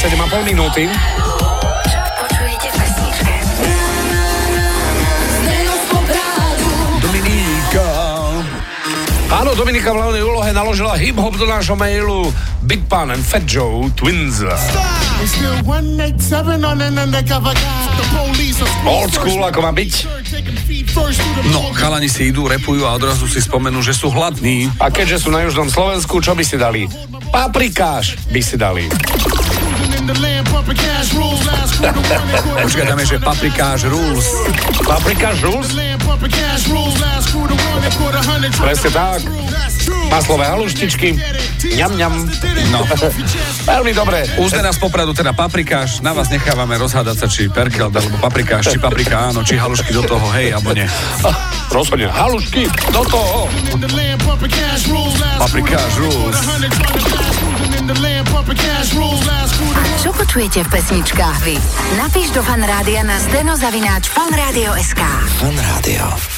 7,5 minúty. Áno, Dominika v hlavnej úlohe naložila hip-hop do nášho mailu Big Pan and Fat Joe Twins. It's still 187 on an undercover guy. The police are Old school, ako má byť. No, chalani si idú, repujú a odrazu si spomenú, že sú hladní. A keďže sú na južnom Slovensku, čo by si dali? Paprikáš by si dali. Počkaj, tam je, že paprikáš rules. Paprikáš rules? Presne tak. Maslové haluštičky. Ňam, ňam. No. Veľmi dobre. Uzne nás popradu teda paprikáš, na vás nechávame rozhádať sa, či perkel, alebo paprikáš, či paprika áno, či halušky do toho, hej, alebo nie. Rozhodne. Halušky do toho. Paprikáš rules. Počujete v pesničkách vy? Napíš do fanrádia na steno zavináč fanradio.sk. Fan Rádio.